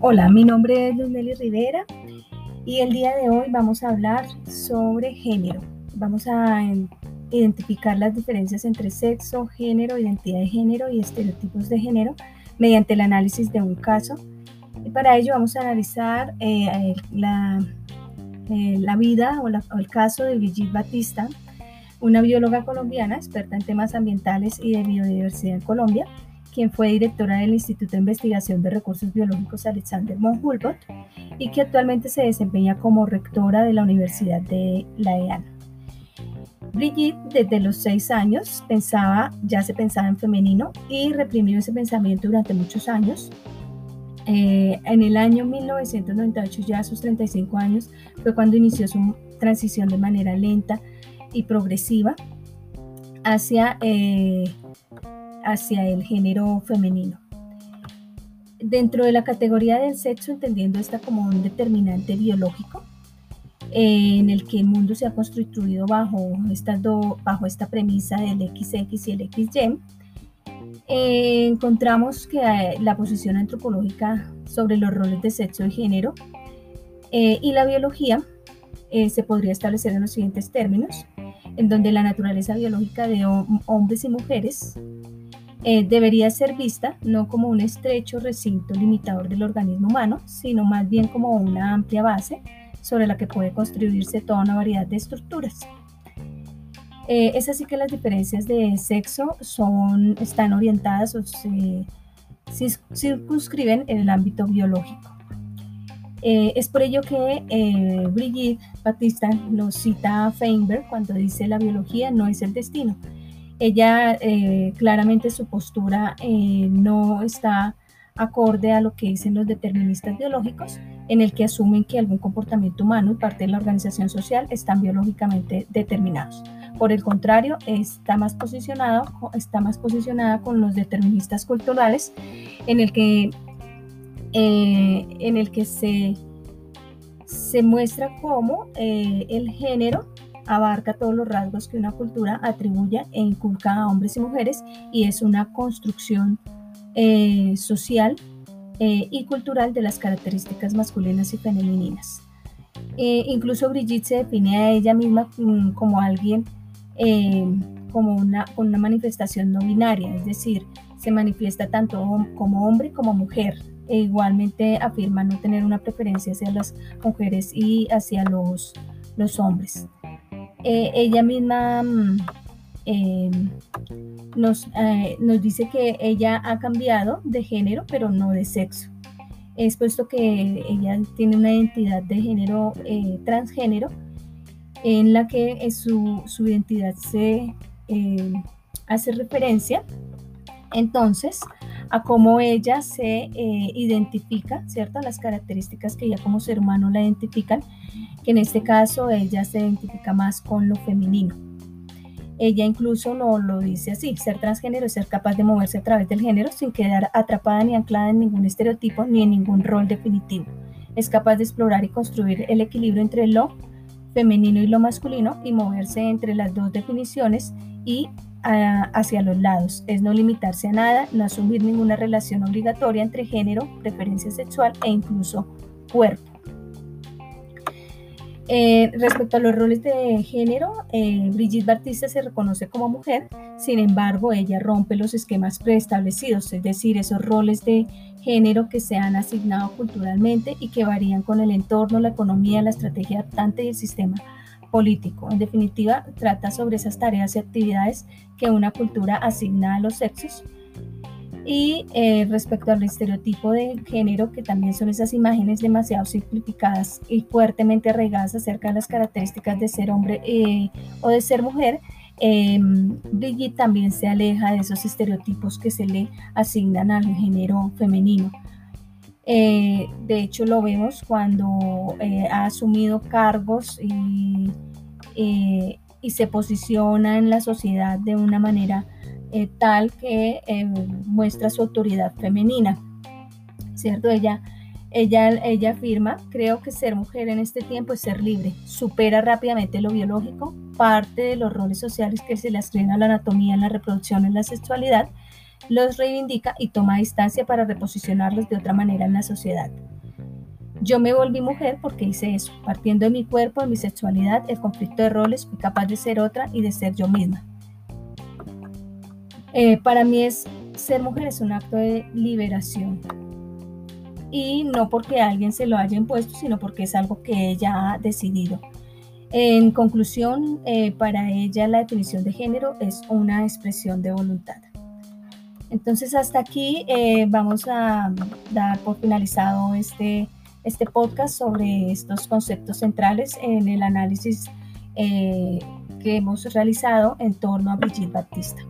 Hola, mi nombre es Luz Nelly Rivera y el día de hoy vamos a hablar sobre género. Vamos a identificar las diferencias entre sexo, género, identidad de género y estereotipos de género mediante el análisis de un caso. Y para ello vamos a analizar eh, la, eh, la, vida o, o, el caso de Brigitte Batista, una bióloga colombiana experta en temas ambientales y de biodiversidad en Colombia, quien fue directora del Instituto de Investigación de Recursos Biológicos Alexander von Humboldt y que actualmente se desempeña como rectora de la Universidad de La EAN. Brigitte desde los seis años pensaba, ya se pensaba en femenino y reprimió ese pensamiento durante muchos años. Eh, en el año 1998, ya a sus 35 años, fue cuando inició su transición de manera lenta y progresiva hacia, eh, hacia el género femenino. Dentro de la categoría del sexo, entendiendo esta como un determinante biológico, en el que el mundo se ha constituido bajo, bajo esta premisa del XX y el XY, eh, encontramos que eh, la posición antropológica sobre los roles de sexo y género eh, y la biología se podría establecer en los siguientes términos, en donde la naturaleza biológica de hombres y mujeres debería ser vista no como un estrecho recinto limitador del organismo humano, sino más bien como una amplia base sobre la que puede construirse toda una variedad de estructuras. Eh, es así que las diferencias de sexo son, están orientadas o se, circunscriben en el ámbito biológico. Eh, es por ello que eh, Brigitte Batista lo cita a Feinberg cuando dice la biología no es el destino. Ella claramente su postura no está acorde a lo que dicen los deterministas biológicos, en el que asumen que algún comportamiento humano y parte de la organización social están biológicamente determinados. Por el contrario, está más posicionado, está más posicionada con los deterministas culturales, en el que, eh, en el que se, se muestra cómo eh, el género abarca todos los rasgos que una cultura atribuye e inculca a hombres y mujeres y es una construcción eh, social eh, y cultural de las características masculinas y femeninas. Eh, incluso Brigitte se define a ella misma mm, como alguien, eh, como una, una manifestación no binaria, es decir, se manifiesta tanto como hombre como mujer. E igualmente afirma no tener una preferencia hacia las mujeres y hacia los, los hombres. ella misma mm, nos, nos dice que ella ha cambiado de género, pero no de sexo es puesto que ella tiene una identidad de género eh, transgénero en la que su, su identidad se eh, hace referencia entonces a cómo ella se eh, identifica, ¿cierto? Las características que ella como ser humano la identifican, que en este caso ella se identifica más con lo femenino. Ella incluso no lo dice así, ser transgénero es ser capaz de moverse a través del género sin quedar atrapada ni anclada en ningún estereotipo ni en ningún rol definitivo. Es capaz de explorar y construir el equilibrio entre lo femenino y lo masculino y moverse entre las dos definiciones y hacia los lados. Es no limitarse a nada, no asumir ninguna relación obligatoria entre género, preferencia sexual e incluso cuerpo. Eh, respecto a los roles de género, eh, Brigitte Batista se reconoce como mujer, sin embargo, ella rompe los esquemas preestablecidos, es decir, esos roles de género que se han asignado culturalmente y que varían con el entorno, la economía, la estrategia adaptante y el sistema político. En definitiva, trata sobre esas tareas y actividades que una cultura asigna a los sexos y eh, respecto al estereotipo de género, que también son esas imágenes demasiado simplificadas y fuertemente arraigadas acerca de las características de ser hombre eh, o de ser mujer, eh, Brigitte también se aleja de esos estereotipos que se le asignan al género femenino. Eh, de hecho, lo vemos cuando ha asumido cargos y, y se posiciona en la sociedad de una manera eh, tal que eh, muestra su autoridad femenina, ¿cierto? Ella Ella, ella afirma, creo que ser mujer en este tiempo es ser libre, supera rápidamente lo biológico, parte de los roles sociales que se le asignan a la anatomía, en la reproducción, en la sexualidad, los reivindica y toma distancia para reposicionarlos de otra manera en la sociedad. Yo me volví mujer porque hice eso, partiendo de mi cuerpo, de mi sexualidad, el conflicto de roles, fui capaz de ser otra y de ser yo misma. Eh, para mí es ser mujer es un acto de liberación y no porque alguien se lo haya impuesto, sino porque es algo que ella ha decidido. En conclusión, eh, para ella la definición de género es una expresión de voluntad. Entonces hasta aquí eh, vamos a dar por finalizado este este podcast sobre estos conceptos centrales en el análisis eh, que hemos realizado en torno a Brigitte Baptista.